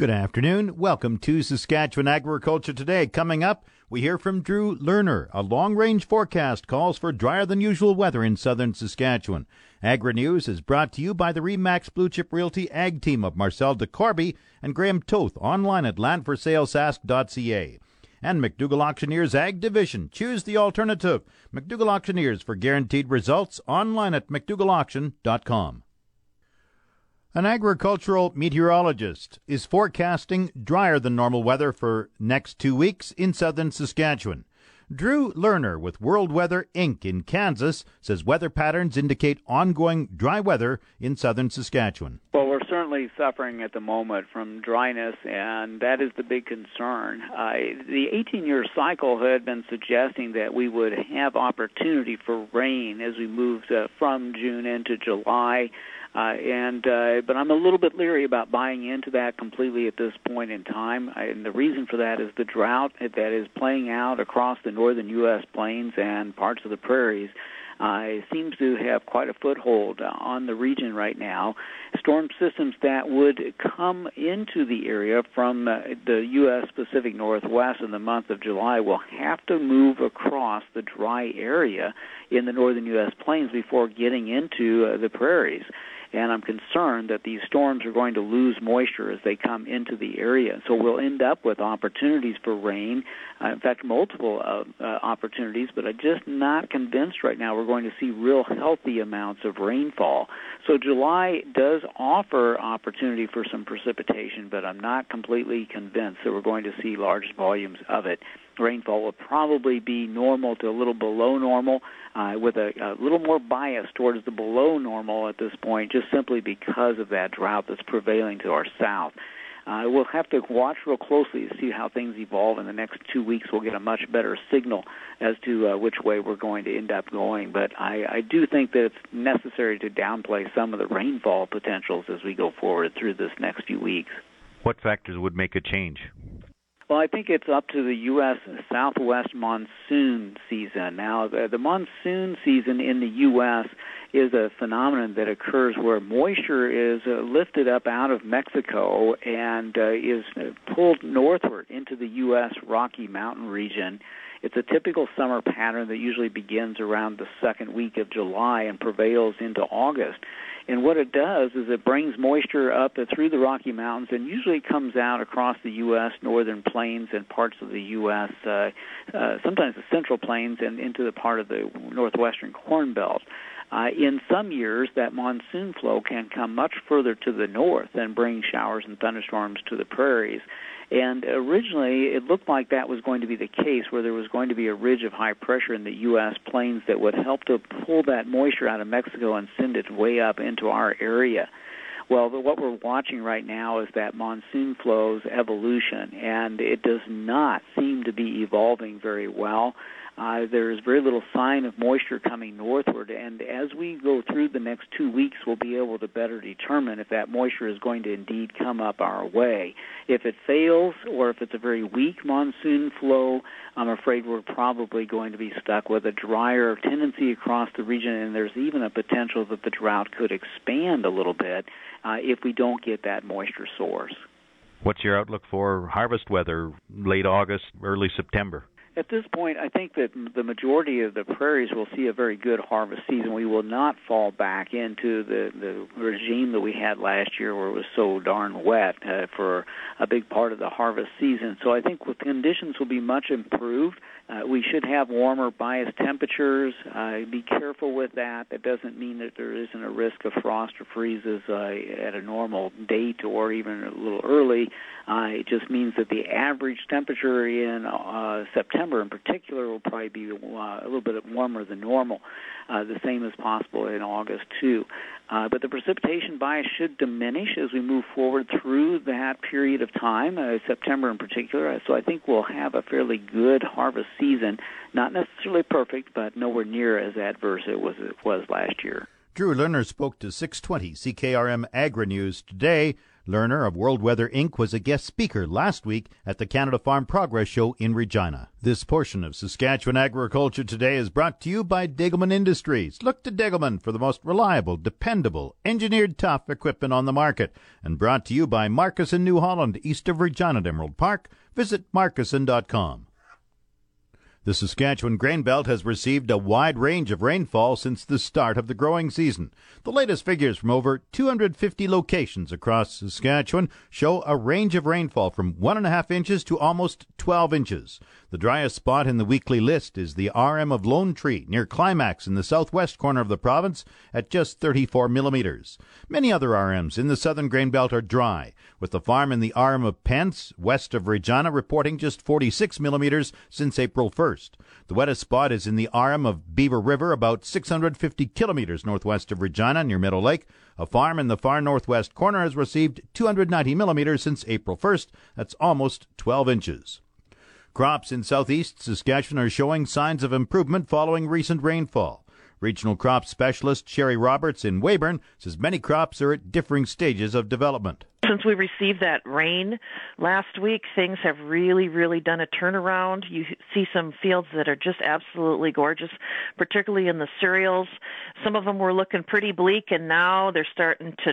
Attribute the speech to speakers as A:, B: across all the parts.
A: Good afternoon. Welcome to Saskatchewan Agriculture Today. Coming up, we hear from Drew Lerner. A long range forecast calls for drier than usual weather in southern Saskatchewan. Agri News is brought to you by the Remax Blue Chip Realty Ag Team of Marcel DeCorby and Graham Toth online at landforsalesask.ca. And McDougall Auctioneers Ag Division. Choose the alternative. McDougall Auctioneers for guaranteed results online at McDougallAuction.com. An agricultural meteorologist is forecasting drier than normal weather for next two weeks in southern Saskatchewan. Drew Lerner with World Weather Inc. in Kansas says weather patterns indicate ongoing dry weather in southern Saskatchewan.
B: Well, we're certainly suffering at the moment from dryness, and that is the big concern. Uh, the 18 year cycle had been suggesting that we would have opportunity for rain as we moved uh, from June into July. Uh, and uh, but I'm a little bit leery about buying into that completely at this point in time. I, and the reason for that is the drought that is playing out across the northern U.S. plains and parts of the prairies. Uh, seems to have quite a foothold on the region right now. Storm systems that would come into the area from uh, the U.S. Pacific Northwest in the month of July will have to move across the dry area in the northern U.S. plains before getting into uh, the prairies and I'm concerned that these storms are going to lose moisture as they come into the area. So we'll end up with opportunities for rain, uh, in fact, multiple uh, uh, opportunities, but I'm just not convinced right now we're going to see real healthy amounts of rainfall. So July does offer opportunity for some precipitation, but I'm not completely convinced that we're going to see large volumes of it rainfall will probably be normal to a little below normal, uh, with a, a little more bias towards the below normal at this point, just simply because of that drought that's prevailing to our south. Uh, we'll have to watch real closely to see how things evolve in the next two weeks. We'll get a much better signal as to uh, which way we're going to end up going. But I, I do think that it's necessary to downplay some of the rainfall potentials as we go forward through this next few weeks.
C: What factors would make a change?
B: Well, I think it's up to the U.S. Southwest monsoon season. Now, the, monsoon season in the U.S. is a phenomenon that occurs where moisture is uh, lifted up out of Mexico and uh, is pulled northward into the U.S. Rocky Mountain region. It's a typical summer pattern that usually begins around the second week of July and prevails into August. And what it does is it brings moisture up through the Rocky Mountains and usually comes out across the U.S. northern plains and parts of the U.S. Uh, uh, sometimes the central plains and into the part of the northwestern Corn Belt. Uh, in some years, that monsoon flow can come much further to the north and bring showers and thunderstorms to the prairies. And originally, it looked like that was going to be the case, where there was going to be a ridge of high pressure in the U.S. plains that would help to pull that moisture out of Mexico and send it way up into our area. Well, what we're watching right now is that monsoon flow's evolution, and it does not seem to be evolving very well. Uh, there is very little sign of moisture coming northward, and as we go through the next two weeks, we'll be able to better determine if that moisture is going to indeed come up our way. If it fails, or if it's a very weak monsoon flow, I'm afraid we're probably going to be stuck with a drier tendency across the region, and there's even a potential that the drought could expand a little bit uh, if we don't get that moisture source.
C: What's your outlook for harvest weather late August, early September?
B: At this point, I think that the majority of the prairies will see a very good harvest season. We will not fall back into the the regime that we had last year, where it was so darn wet uh, for a big part of the harvest season. So I think the conditions will be much improved. Uh, we should have warmer bias temperatures. Uh, be careful with that. That doesn't mean that there isn't a risk of frost or freezes uh, at a normal date or even a little early. Uh, it just means that the average temperature in uh, September, in particular, will probably be uh, a little bit warmer than normal. Uh, the same is possible in August too. Uh, but the precipitation bias should diminish as we move forward through that period of time, uh, September in particular. So I think we'll have a fairly good harvest season. Not necessarily perfect, but nowhere near as adverse it was it was last year.
A: Drew Lerner spoke to 620 CKRM Agri News today. Lerner of World Weather Inc. was a guest speaker last week at the Canada Farm Progress Show in Regina. This portion of Saskatchewan Agriculture Today is brought to you by Degelman Industries. Look to Degelman for the most reliable, dependable, engineered tough equipment on the market. And brought to you by Marcus Markusson New Holland, east of Regina at Emerald Park. Visit markusson.com. The Saskatchewan grain belt has received a wide range of rainfall since the start of the growing season. The latest figures from over 250 locations across Saskatchewan show a range of rainfall from 1.5 inches to almost 12 inches. The driest spot in the weekly list is the RM of Lone Tree near Climax in the southwest corner of the province at just 34 millimeters. Many other RMs in the southern grain belt are dry, with the farm in the RM of Pense west of Regina reporting just 46 millimeters since April 1st. The wettest spot is in the RM of Beaver River, about 650 kilometers northwest of Regina, near Meadow Lake. A farm in the far northwest corner has received 290 millimeters since April 1st. That's almost 12 inches. Crops in southeast Saskatchewan are showing signs of improvement following recent rainfall. Regional crop specialist Sherry Roberts in Weyburn says many crops are at differing stages of development.
D: Since we received that rain last week, things have really, really done a turnaround. You see some fields that are just absolutely gorgeous, particularly in the cereals. Some of them were looking pretty bleak, and now they're starting to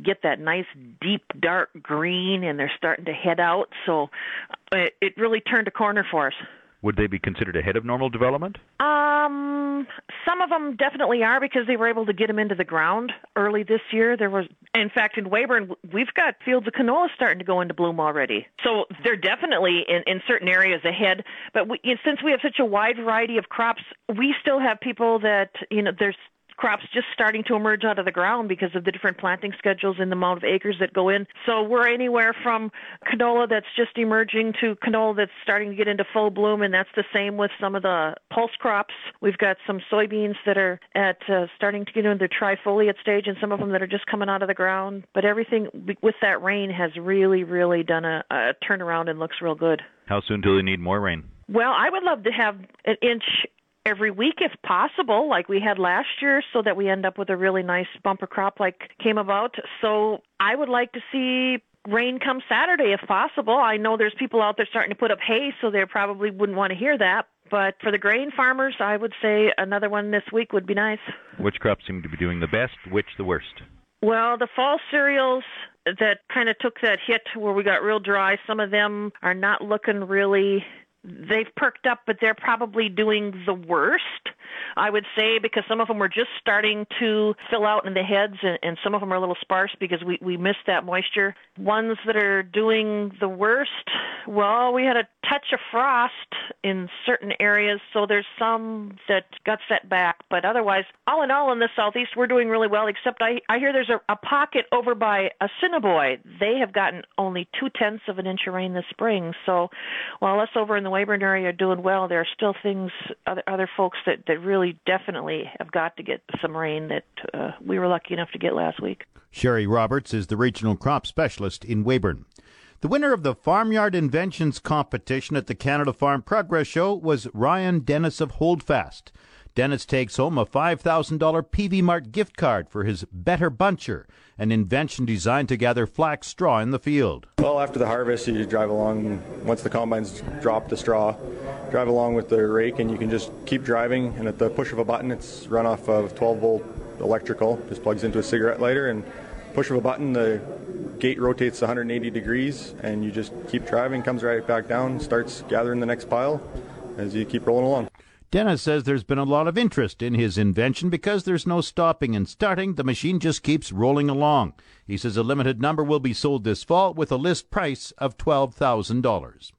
D: get that nice, deep, dark green, and they're starting to head out. So uh, it, it really turned a corner for us.
C: Would they be considered ahead of normal development?
D: Um, some of them definitely are because they were able to get them into the ground early this year. There was, in fact, in Weyburn, we've got fields of canola starting to go into bloom already. So they're definitely in, in certain areas ahead. But we, since we have such a wide variety of crops, we still have people that you know there's crops just starting to emerge out of the ground because of the different planting schedules and the amount of acres that go in. So we're anywhere from canola that's just emerging to canola that's starting to get into full bloom, and that's the same with some of the pulse crops. We've got some soybeans that are at uh, starting to get into their trifoliate stage, and some of them that are just coming out of the ground. But everything with that rain has really, really done a, a turnaround and looks real good.
C: How soon do they need more rain?
D: Well, I would love to have an inch every week if possible, like we had last year, so that we end up with a really nice bumper crop like came about. So I would like to see rain come Saturday if possible. I know there's people out there starting to put up hay, so they probably wouldn't want to hear that. But for the grain farmers, I would say another one this week would be nice.
C: Which crops seem to be doing the best? Which the worst?
D: Well, the fall cereals that kind of took that hit where we got real dry, some of them are not looking really they've perked up, but they're probably doing the worst. I would say because some of them were just starting to fill out in the heads, and, and some of them are a little sparse because we we missed that moisture. Ones that are doing the worst, well, we had a touch of frost in certain areas, so there's some that got set back. But otherwise, all in all, in the southeast, we're doing really well. Except I I hear there's a, a pocket over by Assiniboia. They have gotten only two tenths of an inch of rain this spring. So while us over in the Weyburn area are doing well, there are still things other other folks that that really definitely have got to get some rain that uh, we were lucky enough to get last week.
A: Sherry Roberts is the regional crop specialist in Weyburn. The winner of the Farmyard Inventions competition at the Canada Farm Progress Show was Ryan Dennis of Holdfast. Dennis takes home a $5,000 Peavey Mart gift card for his Better Buncher, an invention designed to gather flax straw in the field.
E: Well, after the harvest, you drive along, once the combines drop the straw, drive along with the rake, and you can just keep driving. And at the push of a button, it's run off of 12 volt electrical, just plugs into a cigarette lighter, and push of a button, the gate rotates 180 degrees, and you just keep driving, comes right back down, starts gathering the next pile as you keep rolling along.
A: Dennis says there's been a lot of interest in his invention because there's no stopping and starting. The machine just keeps rolling along. He says a limited number will be sold this fall with a list price of $12,000.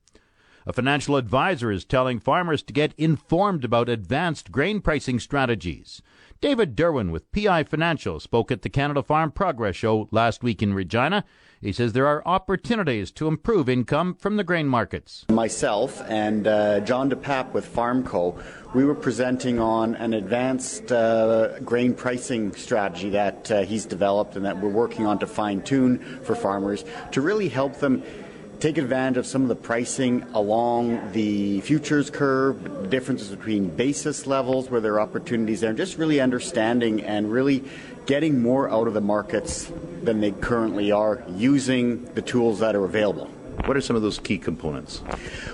A: A financial advisor is telling farmers to get informed about advanced grain pricing strategies. David Derwin with PI Financial spoke at the Canada Farm Progress Show last week in Regina. He says there are opportunities to improve income from the grain markets.
F: Myself and uh, John DePap with Farmco, we were presenting on an advanced uh, grain pricing strategy that uh, he's developed and that we're working on to fine tune for farmers to really help them take advantage of some of the pricing along the futures curve, differences between basis levels where there are opportunities there, and just really understanding and really getting more out of the markets than they currently are using the tools that are available.
G: What are some of those key components?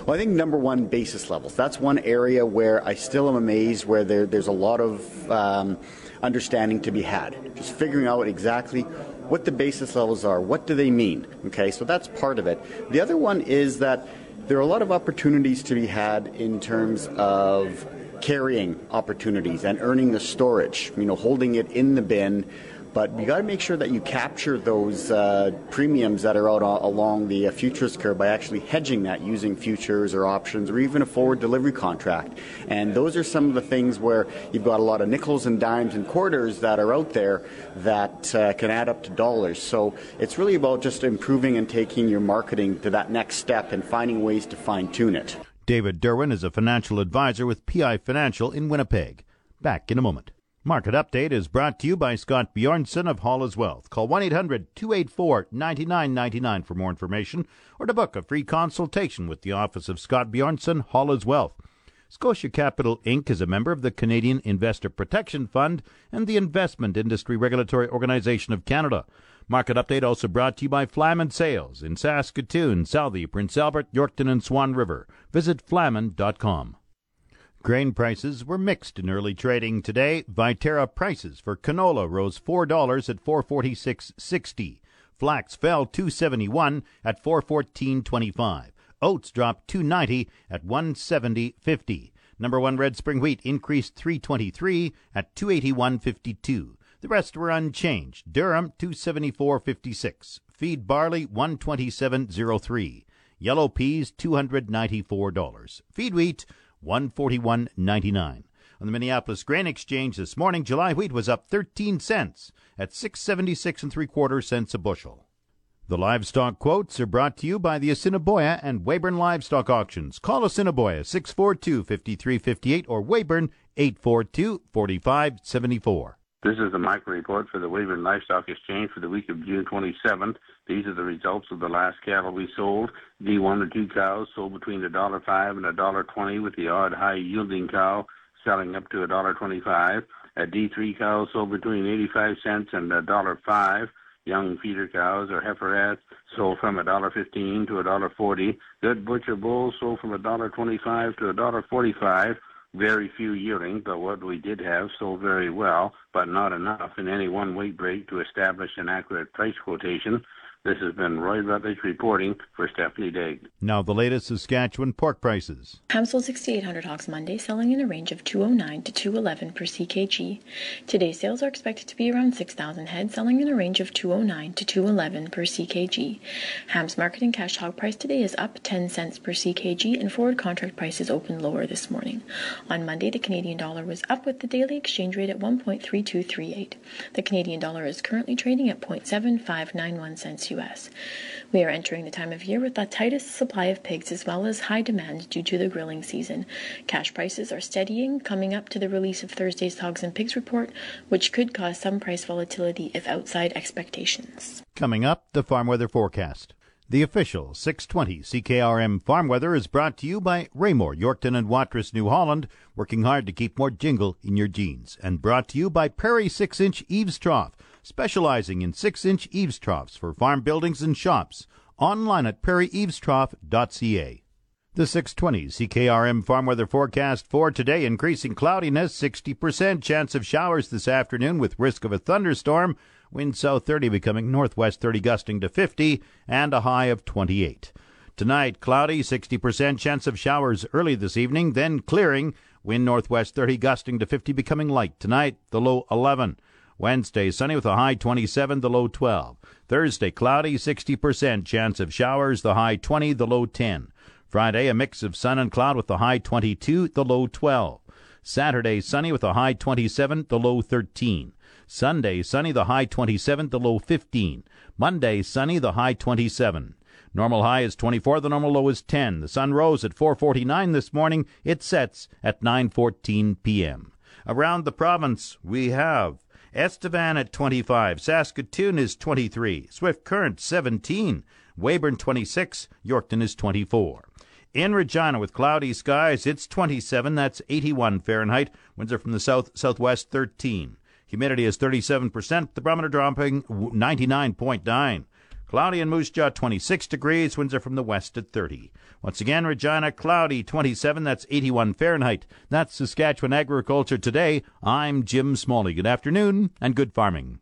F: Well, I think number one, basis levels. That's one area where I still am amazed where there, there's a lot of um, understanding to be had. Just figuring out exactly what the basis levels are, what do they mean? Okay, so that's part of it. The other one is that there are a lot of opportunities to be had in terms of carrying opportunities and earning the storage, you know, holding it in the bin but you got to make sure that you capture those uh, premiums that are out along the uh, futures curve by actually hedging that using futures or options or even a forward delivery contract. And those are some of the things where you've got a lot of nickels and dimes and quarters that are out there that uh, can add up to dollars. So it's really about just improving and taking your marketing to that next step and finding ways to fine tune it.
A: David Derwin is a financial advisor with PI Financial in Winnipeg. Back in a moment. Market Update is brought to you by Scott Bjornson of Hall's Wealth. Call 1 800 284 9999 for more information or to book a free consultation with the office of Scott Bjornson, Hall's Wealth. Scotia Capital Inc. is a member of the Canadian Investor Protection Fund and the Investment Industry Regulatory Organization of Canada. Market Update also brought to you by Flaman Sales in Saskatoon, Southey, Prince Albert, Yorkton, and Swan River. Visit flaman.com. Grain prices were mixed in early trading today. Viterra prices for canola rose $4 at 446.60. Flax fell 271 at 414.25. Oats dropped 290 at 170.50. Number 1 red spring wheat increased 323 at 281.52. The rest were unchanged. Durum 274.56. Feed barley 127.03. Yellow peas $294. Feed wheat 141.99. On the Minneapolis Grain Exchange this morning, July wheat was up 13 cents at 676 and 3 quarter cents a bushel. The livestock quotes are brought to you by the Assiniboia and Weyburn Livestock Auctions. Call Assiniboia 642-5358 or Weyburn 842-4574.
H: This is the micro report for the Weyburn Livestock Exchange for the week of June 27th. These are the results of the last cattle we sold. D1 or 2 cows sold between $1.05 and $1.20 with the odd high yielding cow selling up to $1.25. A D3 cow sold between 85 cents and $1.05. Young feeder cows or heiferettes sold from $1.15 to $1.40. Good butcher bulls sold from $1.25 to $1.45 very few yielding, but what we did have sold very well, but not enough in any one weight break to establish an accurate price quotation. This has been Roy Rutledge reporting for Stephanie Digg.
A: Now the latest Saskatchewan pork prices.
I: Ham sold 6,800 hogs Monday, selling in a range of 209 to 211 per ckg. Today's sales are expected to be around 6,000 head, selling in a range of 209 to 211 per ckg. HAMS market and cash hog price today is up 10 cents per ckg, and forward contract prices opened lower this morning. On Monday, the Canadian dollar was up with the daily exchange rate at 1.3238. The Canadian dollar is currently trading at 0.7591 cents US. We are entering the time of year with the tightest supply of pigs as well as high demand due to the grilling season. Cash prices are steadying coming up to the release of Thursday's Hogs and Pigs report, which could cause some price volatility if outside expectations.
A: Coming up, the farm weather forecast. The official 620 CKRM Farm Weather is brought to you by Raymore, Yorkton and Watrous, New Holland, working hard to keep more jingle in your jeans. And brought to you by Perry 6 inch Eaves Trough, specializing in 6 inch eaves troughs for farm buildings and shops. Online at perryeavestrough.ca. The 620 CKRM farm weather forecast for today increasing cloudiness, 60% chance of showers this afternoon with risk of a thunderstorm. Wind south 30 becoming northwest 30 gusting to 50 and a high of 28. Tonight, cloudy, 60% chance of showers early this evening, then clearing. Wind northwest 30 gusting to 50 becoming light tonight, the low 11. Wednesday, sunny with a high 27, the low 12. Thursday, cloudy, 60% chance of showers, the high 20, the low 10. Friday, a mix of sun and cloud with the high 22, the low 12. Saturday, sunny with a high 27, the low 13. Sunday, sunny, the high 27, the low 15. Monday, sunny, the high 27. Normal high is 24, the normal low is 10. The sun rose at 4:49 this morning. It sets at 9:14 p.m. Around the province, we have Estevan at 25, Saskatoon is 23, Swift Current 17, Weyburn 26, Yorkton is 24. In Regina with cloudy skies, it's 27, that's 81 Fahrenheit. Winds are from the south southwest 13. Humidity is 37%, the barometer dropping 99.9. Cloudy in Moose Jaw 26 degrees, winds are from the west at 30. Once again, Regina cloudy 27, that's 81 Fahrenheit. That's Saskatchewan Agriculture Today. I'm Jim Smalley. Good afternoon and good farming.